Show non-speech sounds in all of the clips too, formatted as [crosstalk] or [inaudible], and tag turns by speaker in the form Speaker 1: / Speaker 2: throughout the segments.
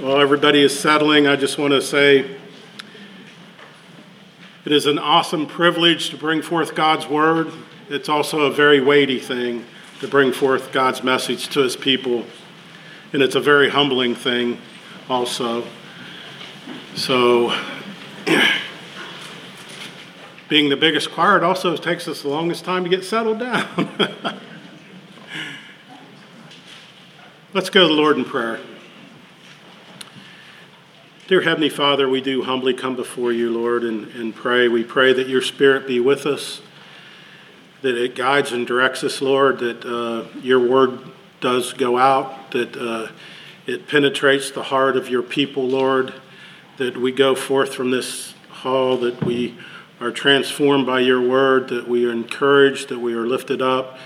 Speaker 1: While everybody is settling, I just want to say it is an awesome privilege to bring forth God's word. It's also a very weighty thing to bring forth God's message to his people. And it's a very humbling thing also. So, [clears throat] being the biggest choir, it also takes us the longest time to get settled down. [laughs] Let's go to the Lord in prayer. Dear Heavenly Father, we do humbly come before you, Lord, and, and pray. We pray that your Spirit be with us, that it guides and directs us, Lord, that uh, your word does go out, that uh, it penetrates the heart of your people, Lord, that we go forth from this hall, that we are transformed by your word, that we are encouraged, that we are lifted up,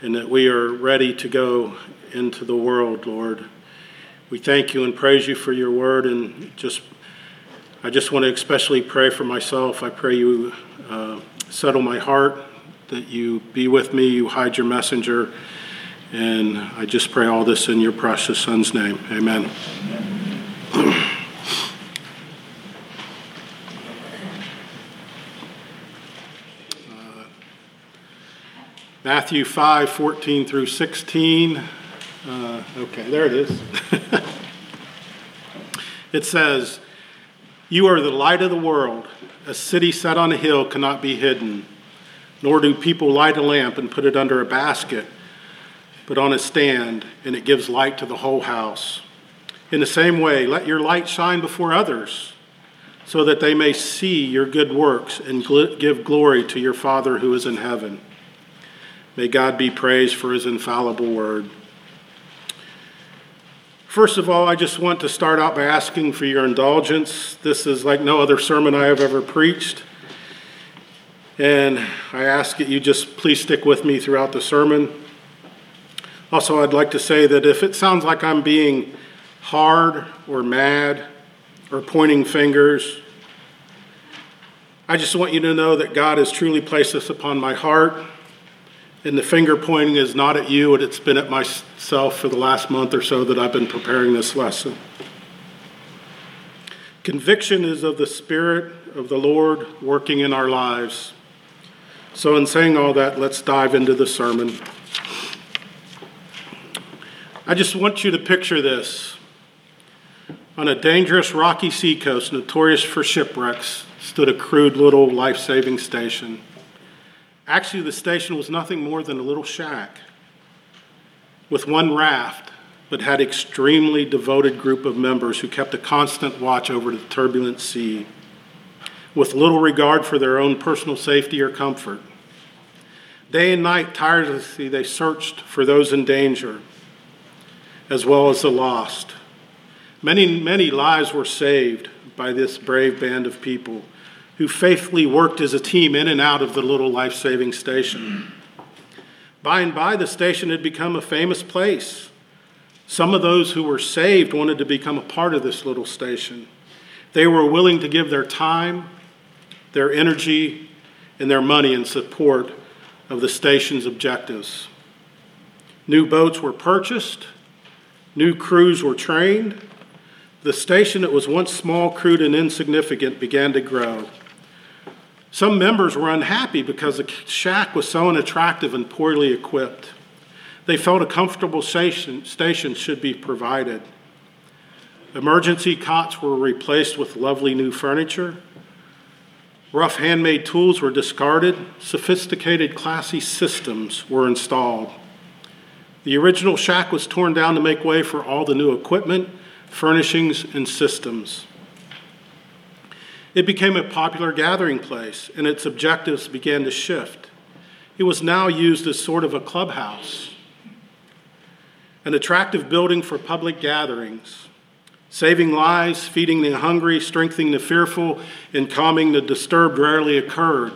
Speaker 1: and that we are ready to go into the world, Lord. We thank you and praise you for your word, and just I just want to especially pray for myself. I pray you uh, settle my heart, that you be with me, you hide your messenger, and I just pray all this in your precious Son's name. Amen. Uh, Matthew 5, 14 through 16. Uh, okay, there it is. [laughs] it says, You are the light of the world. A city set on a hill cannot be hidden, nor do people light a lamp and put it under a basket, but on a stand, and it gives light to the whole house. In the same way, let your light shine before others, so that they may see your good works and gl- give glory to your Father who is in heaven. May God be praised for his infallible word. First of all, I just want to start out by asking for your indulgence. This is like no other sermon I have ever preached. And I ask that you just please stick with me throughout the sermon. Also, I'd like to say that if it sounds like I'm being hard or mad or pointing fingers, I just want you to know that God has truly placed this upon my heart and the finger pointing is not at you, it's been at myself for the last month or so that I've been preparing this lesson. Conviction is of the Spirit of the Lord working in our lives. So, in saying all that, let's dive into the sermon. I just want you to picture this. On a dangerous rocky seacoast, notorious for shipwrecks, stood a crude little life saving station. Actually, the station was nothing more than a little shack with one raft, but had extremely devoted group of members who kept a constant watch over the turbulent sea, with little regard for their own personal safety or comfort. Day and night, tirelessly, they searched for those in danger, as well as the lost. Many, many lives were saved by this brave band of people who faithfully worked as a team in and out of the little life saving station. By and by, the station had become a famous place. Some of those who were saved wanted to become a part of this little station. They were willing to give their time, their energy, and their money in support of the station's objectives. New boats were purchased, new crews were trained. The station that was once small, crude, and insignificant began to grow. Some members were unhappy because the shack was so unattractive and poorly equipped. They felt a comfortable station, station should be provided. Emergency cots were replaced with lovely new furniture. Rough handmade tools were discarded. Sophisticated, classy systems were installed. The original shack was torn down to make way for all the new equipment, furnishings, and systems. It became a popular gathering place, and its objectives began to shift. It was now used as sort of a clubhouse, an attractive building for public gatherings, saving lives, feeding the hungry, strengthening the fearful, and calming the disturbed rarely occurred.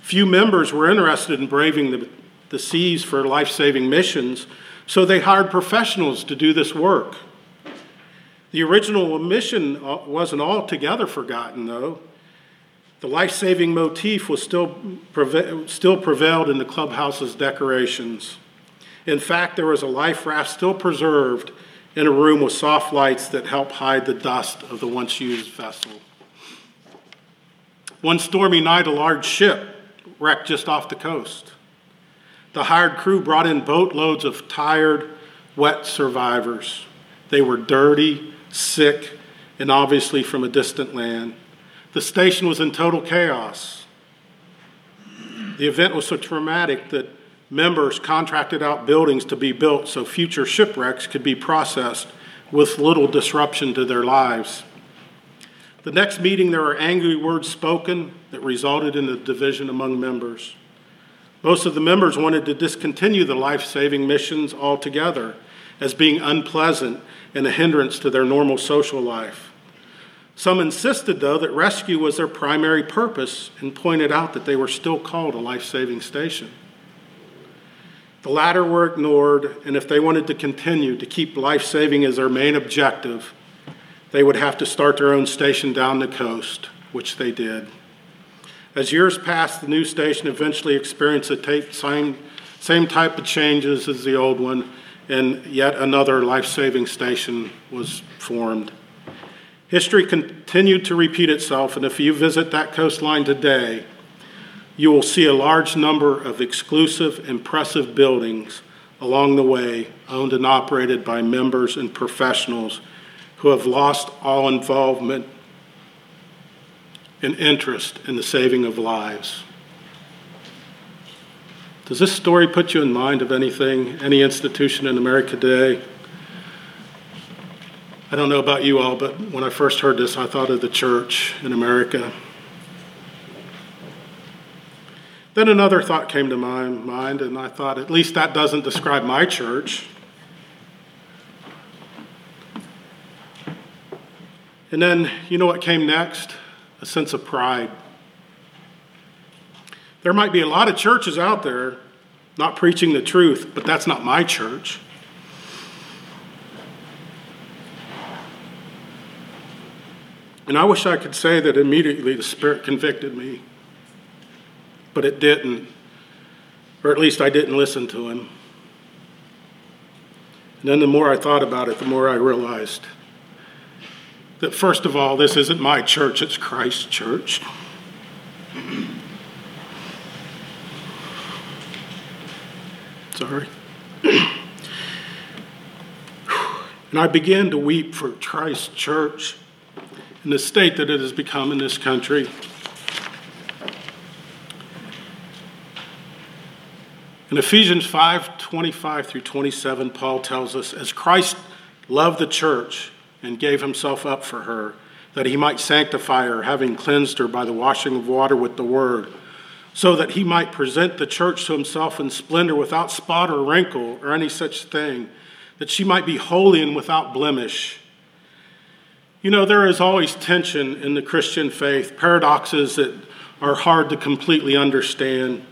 Speaker 1: Few members were interested in braving the, the seas for life saving missions, so they hired professionals to do this work. The original mission uh, wasn't altogether forgotten, though. The life saving motif was still, still prevailed in the clubhouse's decorations. In fact, there was a life raft still preserved in a room with soft lights that help hide the dust of the once used vessel. One stormy night, a large ship wrecked just off the coast. The hired crew brought in boatloads of tired, wet survivors. They were dirty, sick, and obviously from a distant land. The station was in total chaos. The event was so traumatic that members contracted out buildings to be built so future shipwrecks could be processed with little disruption to their lives. The next meeting, there were angry words spoken that resulted in a division among members. Most of the members wanted to discontinue the life saving missions altogether as being unpleasant and a hindrance to their normal social life. Some insisted, though, that rescue was their primary purpose and pointed out that they were still called a life saving station. The latter were ignored, and if they wanted to continue to keep life saving as their main objective, they would have to start their own station down the coast, which they did. As years passed, the new station eventually experienced the same, same type of changes as the old one, and yet another life saving station was formed. History continued to repeat itself, and if you visit that coastline today, you will see a large number of exclusive, impressive buildings along the way, owned and operated by members and professionals who have lost all involvement and interest in the saving of lives. Does this story put you in mind of anything, any institution in America today? I don't know about you all, but when I first heard this, I thought of the church in America. Then another thought came to my mind, and I thought, at least that doesn't describe my church. And then, you know what came next? A sense of pride. There might be a lot of churches out there not preaching the truth, but that's not my church. And I wish I could say that immediately the Spirit convicted me but it didn't. Or at least I didn't listen to him. And then the more I thought about it, the more I realized that, first of all, this isn't my church, it's Christ's church. And I began to weep for Christ's church and the state that it has become in this country. In Ephesians 5 25 through 27, Paul tells us, As Christ loved the church and gave himself up for her, that he might sanctify her, having cleansed her by the washing of water with the word, so that he might present the church to himself in splendor without spot or wrinkle or any such thing, that she might be holy and without blemish. You know, there is always tension in the Christian faith, paradoxes that are hard to completely understand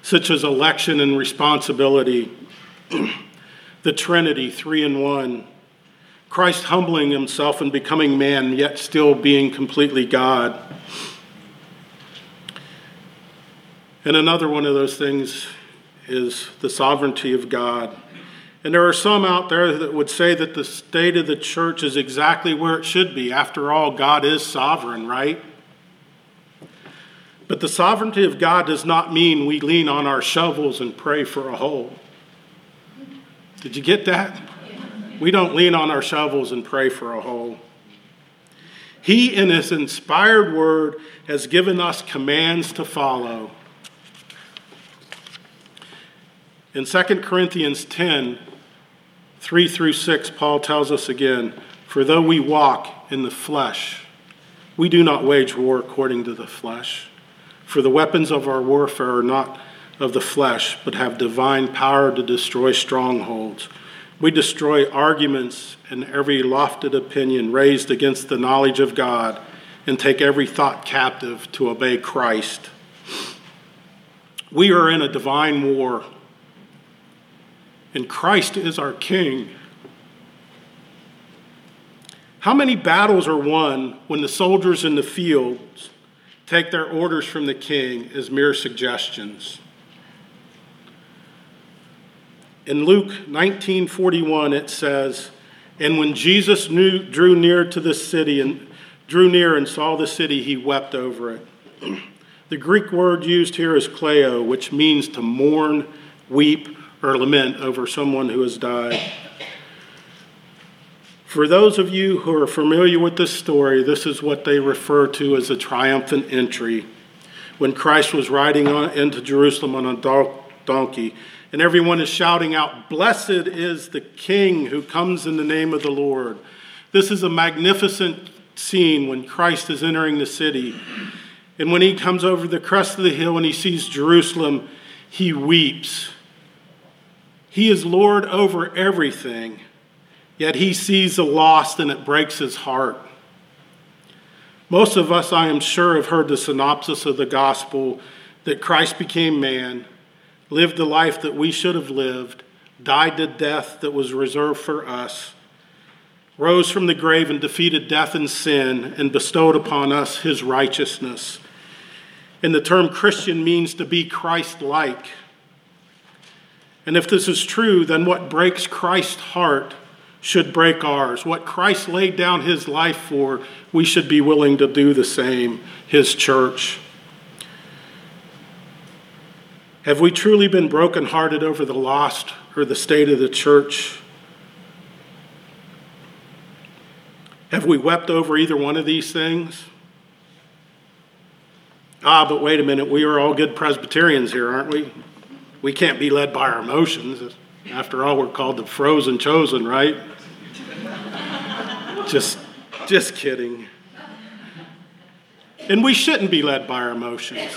Speaker 1: such as election and responsibility, [clears throat] the Trinity, three in one, Christ humbling himself and becoming man, yet still being completely God. And another one of those things is the sovereignty of God. And there are some out there that would say that the state of the church is exactly where it should be. After all, God is sovereign, right? But the sovereignty of God does not mean we lean on our shovels and pray for a hole. Did you get that? We don't lean on our shovels and pray for a hole. He, in His inspired word, has given us commands to follow. In 2 Corinthians 10, 3 through 6, Paul tells us again For though we walk in the flesh, we do not wage war according to the flesh. For the weapons of our warfare are not of the flesh, but have divine power to destroy strongholds. We destroy arguments and every lofted opinion raised against the knowledge of God and take every thought captive to obey Christ. We are in a divine war, and Christ is our King. How many battles are won when the soldiers in the fields take their orders from the king as mere suggestions. In Luke 19:41 it says, And when Jesus knew, drew near to the city and drew near and saw the city, he wept over it. [clears throat] The Greek word used here is kleo, which means to mourn, weep, or lament over someone who has died. For those of you who are familiar with this story, this is what they refer to as a triumphant entry. When Christ was riding on, into Jerusalem on a donkey, and everyone is shouting out, Blessed is the King who comes in the name of the Lord. This is a magnificent scene when Christ is entering the city. And when he comes over the crest of the hill and he sees Jerusalem, he weeps. He is Lord over everything. Yet he sees the lost and it breaks his heart. Most of us, I am sure, have heard the synopsis of the gospel that Christ became man, lived the life that we should have lived, died the death that was reserved for us, rose from the grave and defeated death and sin, and bestowed upon us his righteousness. And the term Christian means to be Christ like. And if this is true, then what breaks Christ's heart should break ours. What Christ laid down his life for, we should be willing to do the same, his church. Have we truly been brokenhearted over the lost or the state of the church? Have we wept over either one of these things? Ah, but wait a minute, we are all good Presbyterians here, aren't we? We can't be led by our emotions. After all, we're called the frozen chosen, right? just, just kidding. And we shouldn't be led by our emotions.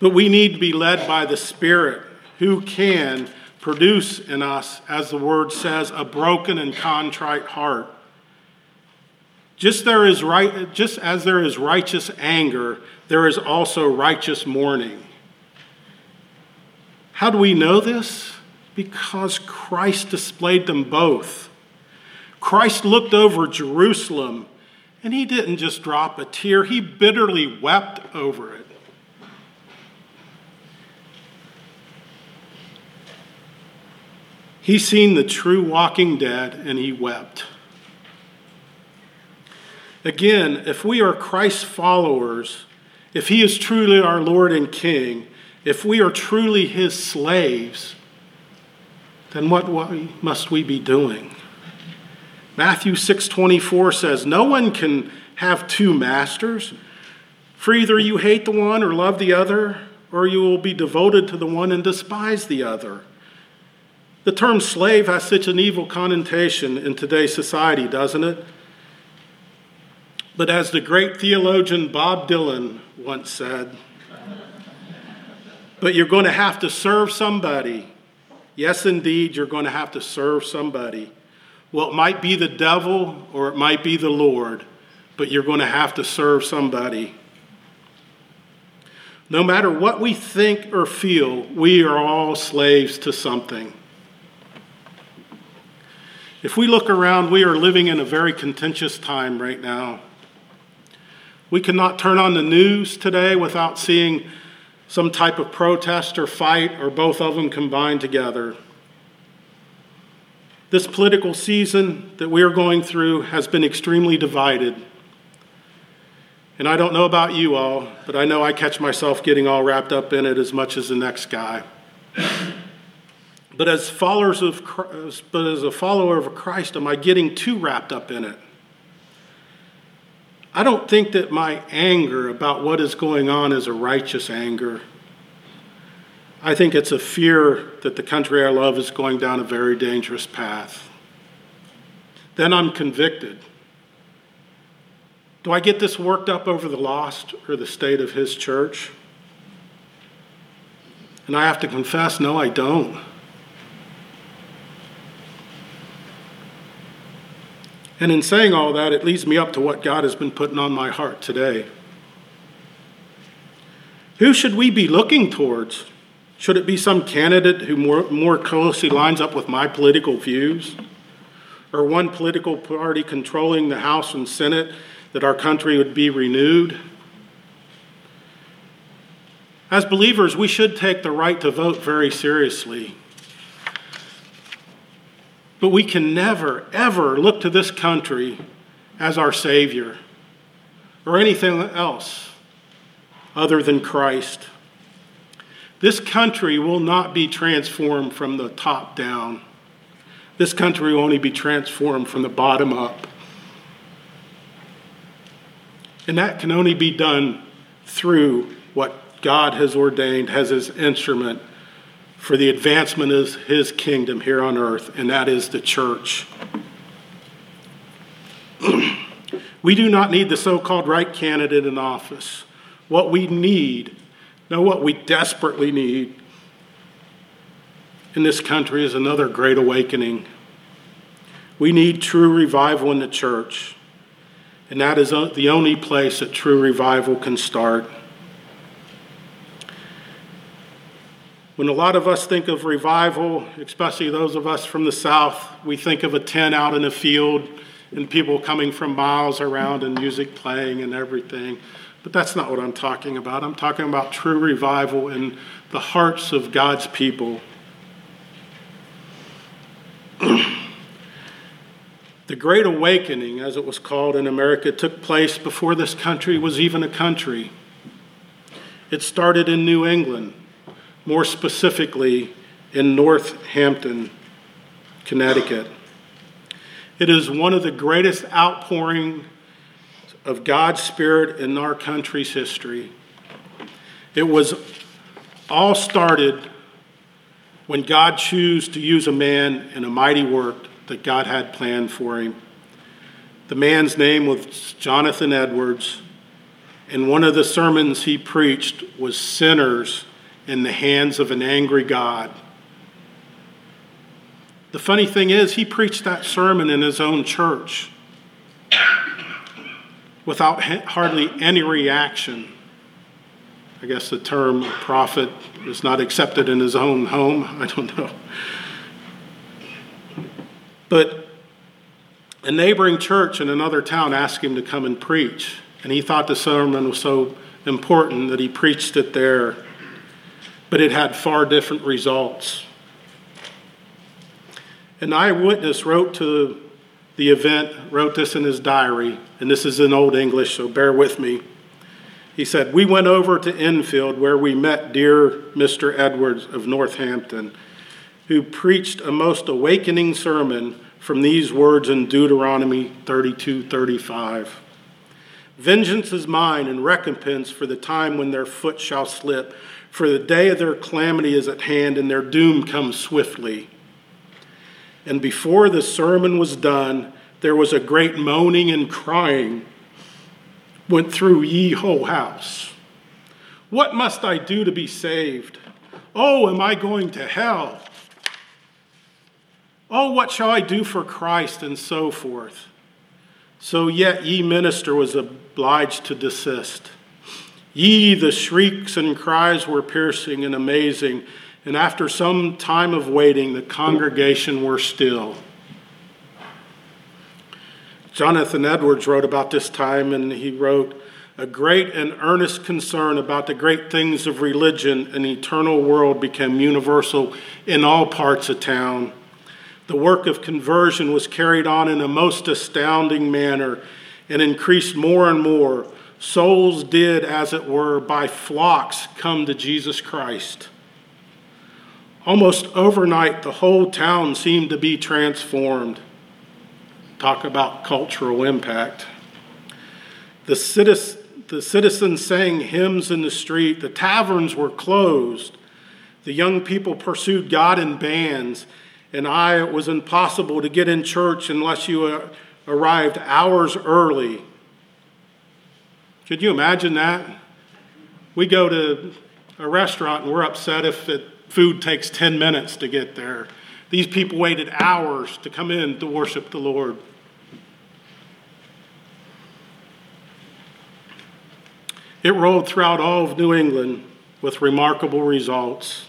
Speaker 1: But we need to be led by the Spirit who can produce in us, as the word says, a broken and contrite heart. Just, there is right, just as there is righteous anger, there is also righteous mourning. How do we know this? Because Christ displayed them both. Christ looked over Jerusalem and he didn't just drop a tear, he bitterly wept over it. He seen the true walking dead and he wept. Again, if we are Christ's followers, if he is truly our Lord and King, if we are truly his slaves, then what must we be doing? Matthew 6:24 says, "No one can have two masters, for either you hate the one or love the other, or you will be devoted to the one and despise the other." The term slave has such an evil connotation in today's society, doesn't it? But as the great theologian Bob Dylan once said, but you're going to have to serve somebody. Yes, indeed, you're going to have to serve somebody. Well, it might be the devil or it might be the Lord, but you're going to have to serve somebody. No matter what we think or feel, we are all slaves to something. If we look around, we are living in a very contentious time right now. We cannot turn on the news today without seeing some type of protest or fight, or both of them combined together. This political season that we are going through has been extremely divided. And I don't know about you all, but I know I catch myself getting all wrapped up in it as much as the next guy. But as followers of but as a follower of Christ, am I getting too wrapped up in it? I don't think that my anger about what is going on is a righteous anger. I think it's a fear that the country I love is going down a very dangerous path. Then I'm convicted. Do I get this worked up over the lost or the state of his church? And I have to confess, no, I don't. And in saying all that, it leads me up to what God has been putting on my heart today. Who should we be looking towards? Should it be some candidate who more, more closely lines up with my political views? Or one political party controlling the House and Senate that our country would be renewed? As believers, we should take the right to vote very seriously. But we can never, ever look to this country as our Savior or anything else other than Christ. This country will not be transformed from the top down. This country will only be transformed from the bottom up. And that can only be done through what God has ordained as his instrument for the advancement of his kingdom here on earth, and that is the church. [clears throat] we do not need the so called right candidate in office. What we need, now what we desperately need in this country is another great awakening. We need true revival in the church, and that is the only place that true revival can start. When a lot of us think of revival, especially those of us from the South, we think of a tent out in a field and people coming from miles around and music playing and everything. But that's not what I'm talking about. I'm talking about true revival in the hearts of God's people. [clears throat] the Great Awakening, as it was called in America, took place before this country was even a country. It started in New England more specifically in Northampton, Connecticut. It is one of the greatest outpouring of God's Spirit in our country's history. It was all started when God chose to use a man in a mighty work that God had planned for him. The man's name was Jonathan Edwards, and one of the sermons he preached was Sinners in the hands of an angry God. The funny thing is, he preached that sermon in his own church without hardly any reaction. I guess the term prophet is not accepted in his own home. [laughs] I don't know. But a neighboring church in another town asked him to come and preach, and he thought the sermon was so important that he preached it there but it had far different results. An eyewitness wrote to the event, wrote this in his diary, and this is in Old English, so bear with me. He said, We went over to Enfield where we met dear Mr. Edwards of Northampton, who preached a most awakening sermon from these words in Deuteronomy 32 35. Vengeance is mine and recompense for the time when their foot shall slip for the day of their calamity is at hand, and their doom comes swiftly. And before the sermon was done, there was a great moaning and crying went through ye whole house. What must I do to be saved? Oh, am I going to hell? Oh, what shall I do for Christ? And so forth. So yet ye minister was obliged to desist. Ye, the shrieks and cries were piercing and amazing, and after some time of waiting, the congregation were still. Jonathan Edwards wrote about this time, and he wrote, A great and earnest concern about the great things of religion and eternal world became universal in all parts of town. The work of conversion was carried on in a most astounding manner and increased more and more souls did, as it were, by flocks come to Jesus Christ. Almost overnight, the whole town seemed to be transformed. Talk about cultural impact. The, citizens, the citizens sang hymns in the street, the taverns were closed, the young people pursued God in bands, and I, it was impossible to get in church unless you uh, arrived hours early could you imagine that? We go to a restaurant and we're upset if the food takes 10 minutes to get there. These people waited hours to come in to worship the Lord. It rolled throughout all of New England with remarkable results.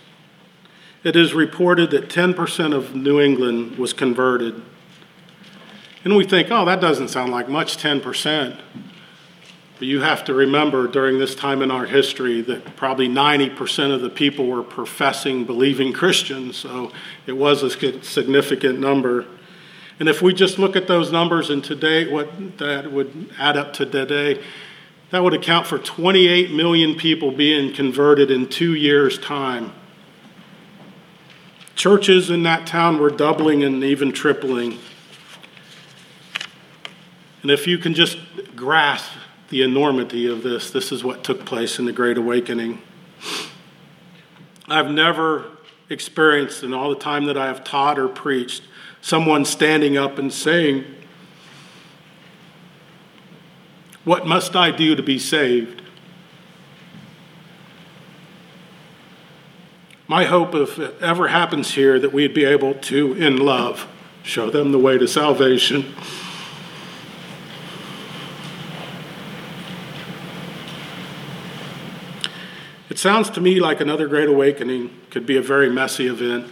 Speaker 1: It is reported that 10% of New England was converted. And we think, oh, that doesn't sound like much, 10%. But you have to remember during this time in our history that probably 90% of the people were professing, believing Christians, so it was a significant number. And if we just look at those numbers and today, what that would add up to today, that would account for 28 million people being converted in two years' time. Churches in that town were doubling and even tripling. And if you can just grasp the enormity of this, this is what took place in the Great Awakening. I've never experienced in all the time that I have taught or preached someone standing up and saying, What must I do to be saved? My hope, if it ever happens here, that we'd be able to, in love, show them the way to salvation. Sounds to me like another great awakening could be a very messy event.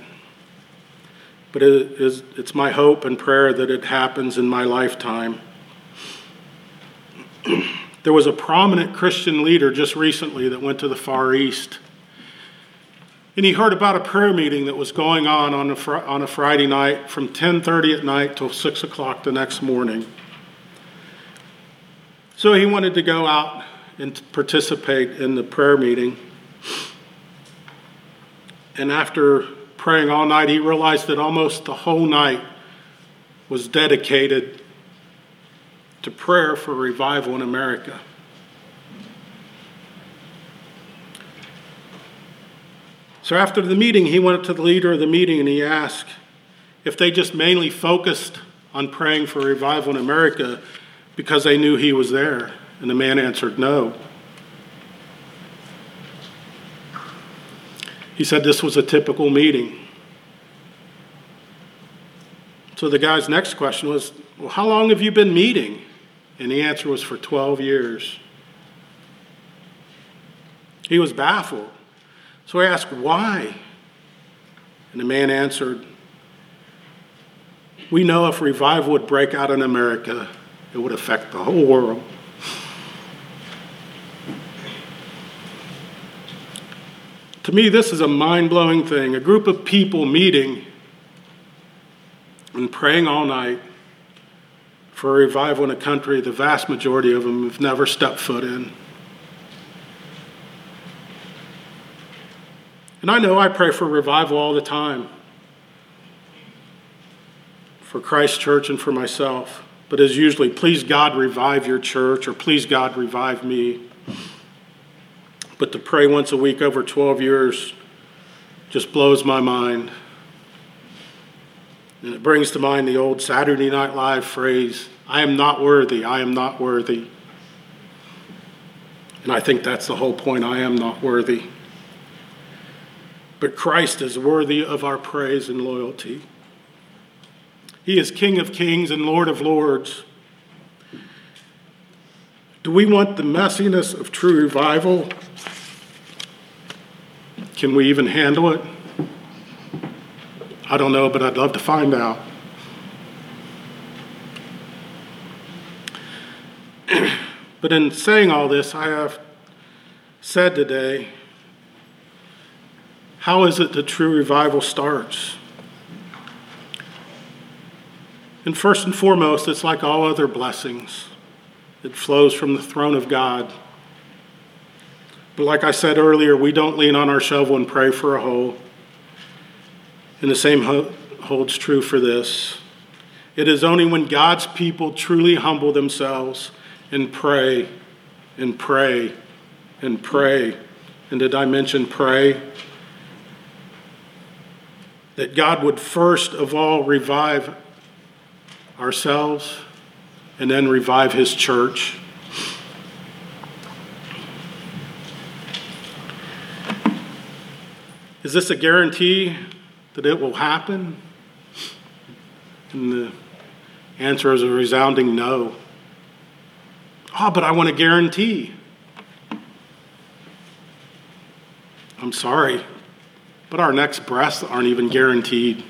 Speaker 1: But it is, it's my hope and prayer that it happens in my lifetime. [clears throat] there was a prominent Christian leader just recently that went to the Far East. And he heard about a prayer meeting that was going on on a, fr- on a Friday night from 10:30 at night till 6 o'clock the next morning. So he wanted to go out and participate in the prayer meeting. And after praying all night, he realized that almost the whole night was dedicated to prayer for revival in America. So after the meeting, he went to the leader of the meeting and he asked if they just mainly focused on praying for revival in America because they knew he was there. And the man answered no. He said this was a typical meeting. So the guy's next question was, Well, how long have you been meeting? And the answer was for 12 years. He was baffled. So he asked, Why? And the man answered, We know if revival would break out in America, it would affect the whole world. To me, this is a mind blowing thing. A group of people meeting and praying all night for a revival in a country the vast majority of them have never stepped foot in. And I know I pray for revival all the time for Christ Church and for myself, but as usually, please God revive your church or please God revive me. But to pray once a week over 12 years just blows my mind. And it brings to mind the old Saturday Night Live phrase I am not worthy, I am not worthy. And I think that's the whole point I am not worthy. But Christ is worthy of our praise and loyalty. He is King of kings and Lord of lords. Do we want the messiness of true revival? Can we even handle it? I don't know, but I'd love to find out. [clears throat] but in saying all this, I have said today how is it that true revival starts? And first and foremost, it's like all other blessings, it flows from the throne of God. But like I said earlier, we don't lean on our shovel and pray for a hole. And the same holds true for this. It is only when God's people truly humble themselves and pray and pray and pray. And did I mention pray? That God would first of all revive ourselves and then revive His church. Is this a guarantee that it will happen? And the answer is a resounding no. Oh, but I want a guarantee. I'm sorry, but our next breaths aren't even guaranteed.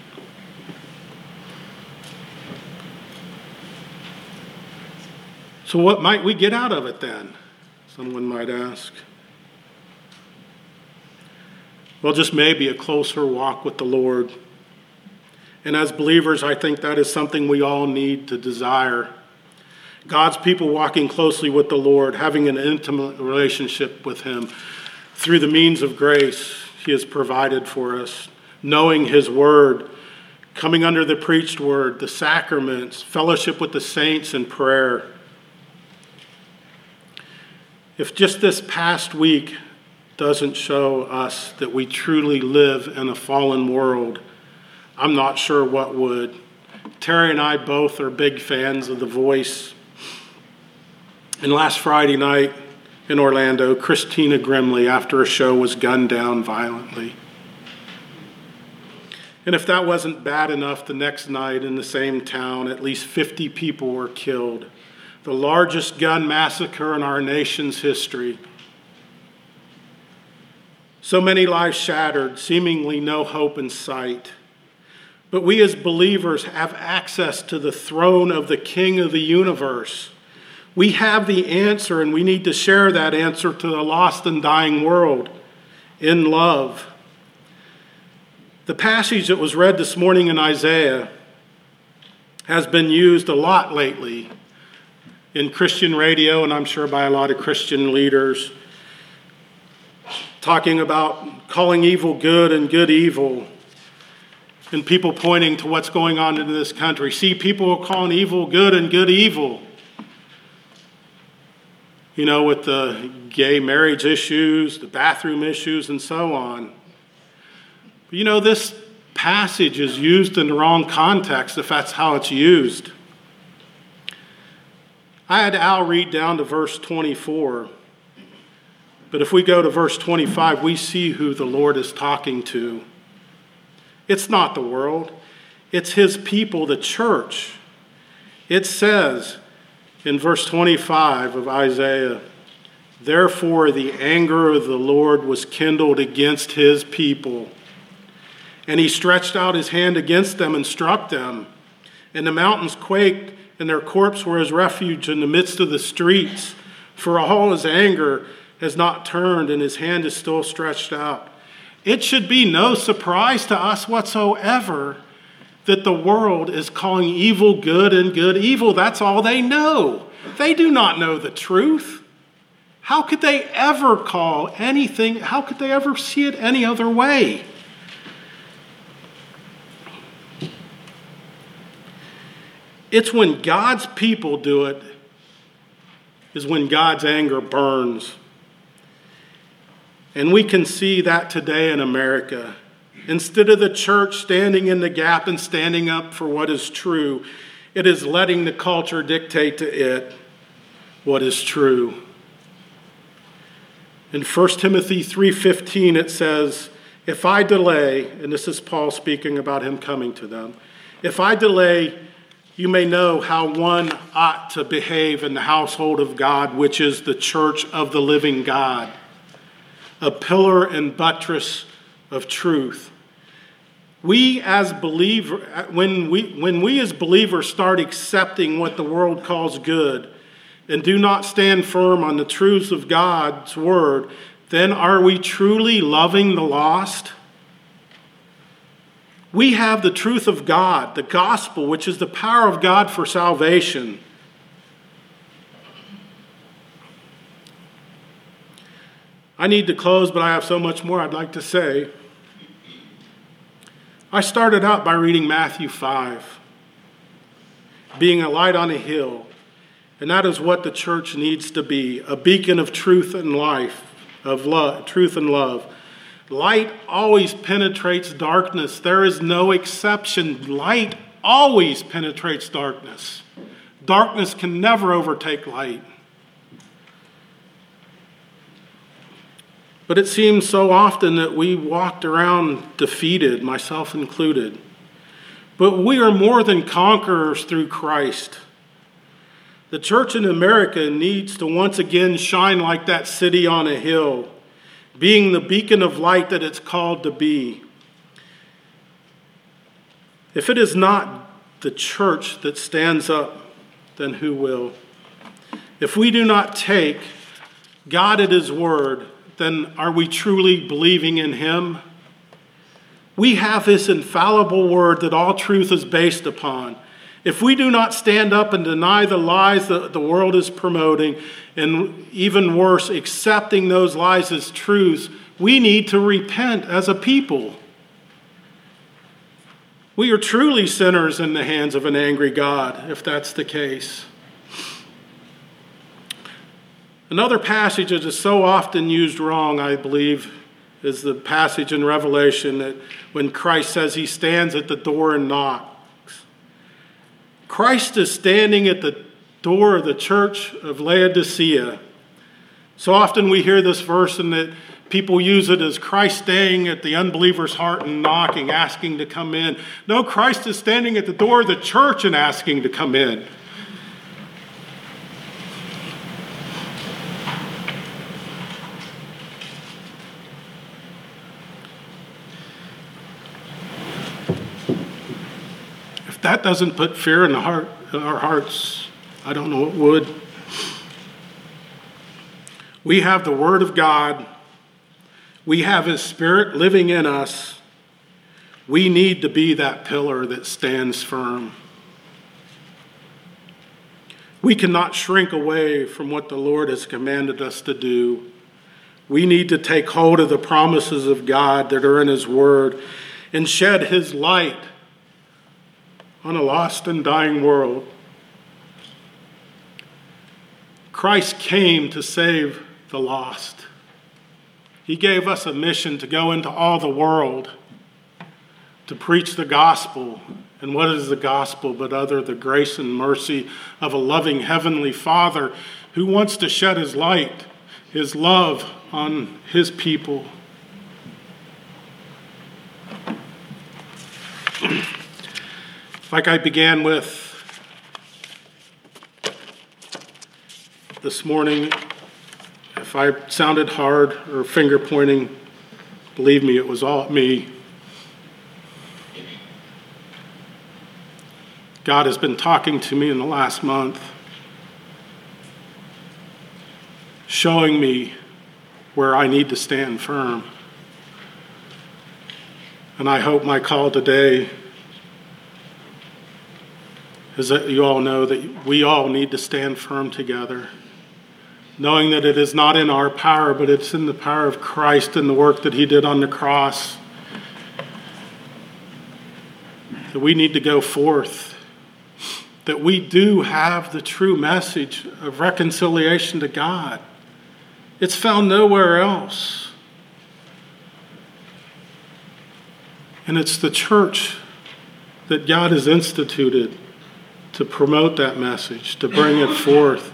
Speaker 1: So, what might we get out of it then? Someone might ask. Well, just maybe a closer walk with the Lord And as believers, I think that is something we all need to desire. God's people walking closely with the Lord, having an intimate relationship with Him through the means of grace He has provided for us, knowing His Word, coming under the preached Word, the sacraments, fellowship with the saints, and prayer. If just this past week doesn't show us that we truly live in a fallen world, I'm not sure what would. Terry and I both are big fans of The Voice. And last Friday night in Orlando, Christina Grimmie, after a show, was gunned down violently. And if that wasn't bad enough, the next night in the same town, at least 50 people were killed. The largest gun massacre in our nation's history. So many lives shattered, seemingly no hope in sight. But we as believers have access to the throne of the King of the universe. We have the answer, and we need to share that answer to the lost and dying world in love. The passage that was read this morning in Isaiah has been used a lot lately in Christian radio, and I'm sure by a lot of Christian leaders, talking about calling evil good and good evil and people pointing to what's going on in this country. See, people are calling evil good and good evil. You know, with the gay marriage issues, the bathroom issues, and so on. But you know, this passage is used in the wrong context if that's how it's used. I had Al read down to verse 24. But if we go to verse 25, we see who the Lord is talking to. It's not the world, it's his people, the church. It says in verse 25 of Isaiah, Therefore the anger of the Lord was kindled against his people. And he stretched out his hand against them and struck them. And the mountains quaked, and their corpse were his refuge in the midst of the streets. For all his anger has not turned, and his hand is still stretched out. It should be no surprise to us whatsoever that the world is calling evil good and good evil. That's all they know. They do not know the truth. How could they ever call anything, how could they ever see it any other way? It's when God's people do it, is when God's anger burns. And we can see that today in America. Instead of the church standing in the gap and standing up for what is true, it is letting the culture dictate to it what is true. In 1 Timothy 3:15 it says, "If I delay, and this is Paul speaking about him coming to them, if I delay, you may know how one ought to behave in the household of God, which is the church of the living God." a pillar and buttress of truth. We as believers, when we, when we as believers start accepting what the world calls good and do not stand firm on the truths of God's word, then are we truly loving the lost? We have the truth of God, the gospel, which is the power of God for salvation. I need to close, but I have so much more I'd like to say. I started out by reading Matthew 5, being a light on a hill, and that is what the church needs to be a beacon of truth and life, of love, truth and love. Light always penetrates darkness. There is no exception. Light always penetrates darkness. Darkness can never overtake light. But it seems so often that we walked around defeated, myself included. But we are more than conquerors through Christ. The church in America needs to once again shine like that city on a hill, being the beacon of light that it's called to be. If it is not the church that stands up, then who will? If we do not take God at His word, then are we truly believing in Him? We have this infallible word that all truth is based upon. If we do not stand up and deny the lies that the world is promoting, and even worse, accepting those lies as truths, we need to repent as a people. We are truly sinners in the hands of an angry God, if that's the case. Another passage that is so often used wrong, I believe, is the passage in Revelation that when Christ says he stands at the door and knocks. Christ is standing at the door of the church of Laodicea. So often we hear this verse and that people use it as Christ staying at the unbeliever's heart and knocking, asking to come in. No, Christ is standing at the door of the church and asking to come in. That doesn't put fear in the heart, our hearts, I don't know what would. We have the Word of God. We have His Spirit living in us. We need to be that pillar that stands firm. We cannot shrink away from what the Lord has commanded us to do. We need to take hold of the promises of God that are in His Word and shed His light on a lost and dying world. Christ came to save the lost. He gave us a mission to go into all the world to preach the gospel. And what is the gospel but other the grace and mercy of a loving heavenly Father who wants to shed his light, his love on his people? [clears throat] Like I began with this morning, if I sounded hard or finger pointing, believe me, it was all me. God has been talking to me in the last month, showing me where I need to stand firm. And I hope my call today is that you all know that we all need to stand firm together, knowing that it is not in our power, but it's in the power of Christ and the work that He did on the cross. That we need to go forth, that we do have the true message of reconciliation to God. It's found nowhere else. And it's the church that God has instituted to promote that message, to bring it forth.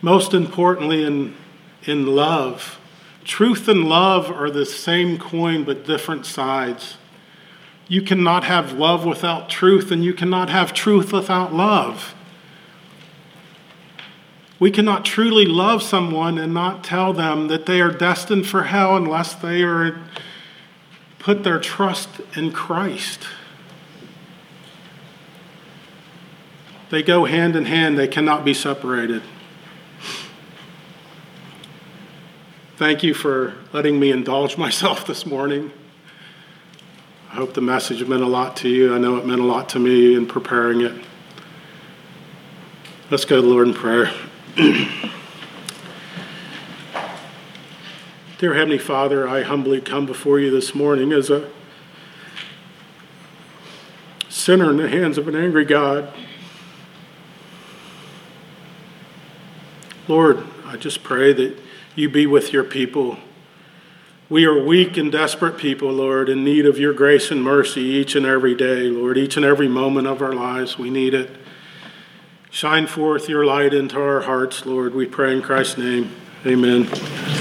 Speaker 1: Most importantly, in, in love. Truth and love are the same coin but different sides. You cannot have love without truth, and you cannot have truth without love. We cannot truly love someone and not tell them that they are destined for hell unless they are put their trust in Christ. They go hand in hand, they cannot be separated. Thank you for letting me indulge [laughs] myself this morning. I hope the message meant a lot to you. I know it meant a lot to me in preparing it. Let's go to the Lord in prayer. [clears throat] Dear Heavenly Father, I humbly come before you this morning as a sinner in the hands of an angry God. Lord, I just pray that you be with your people. We are weak and desperate people, Lord, in need of your grace and mercy each and every day, Lord. Each and every moment of our lives, we need it. Shine forth your light into our hearts, Lord. We pray in Christ's name. Amen.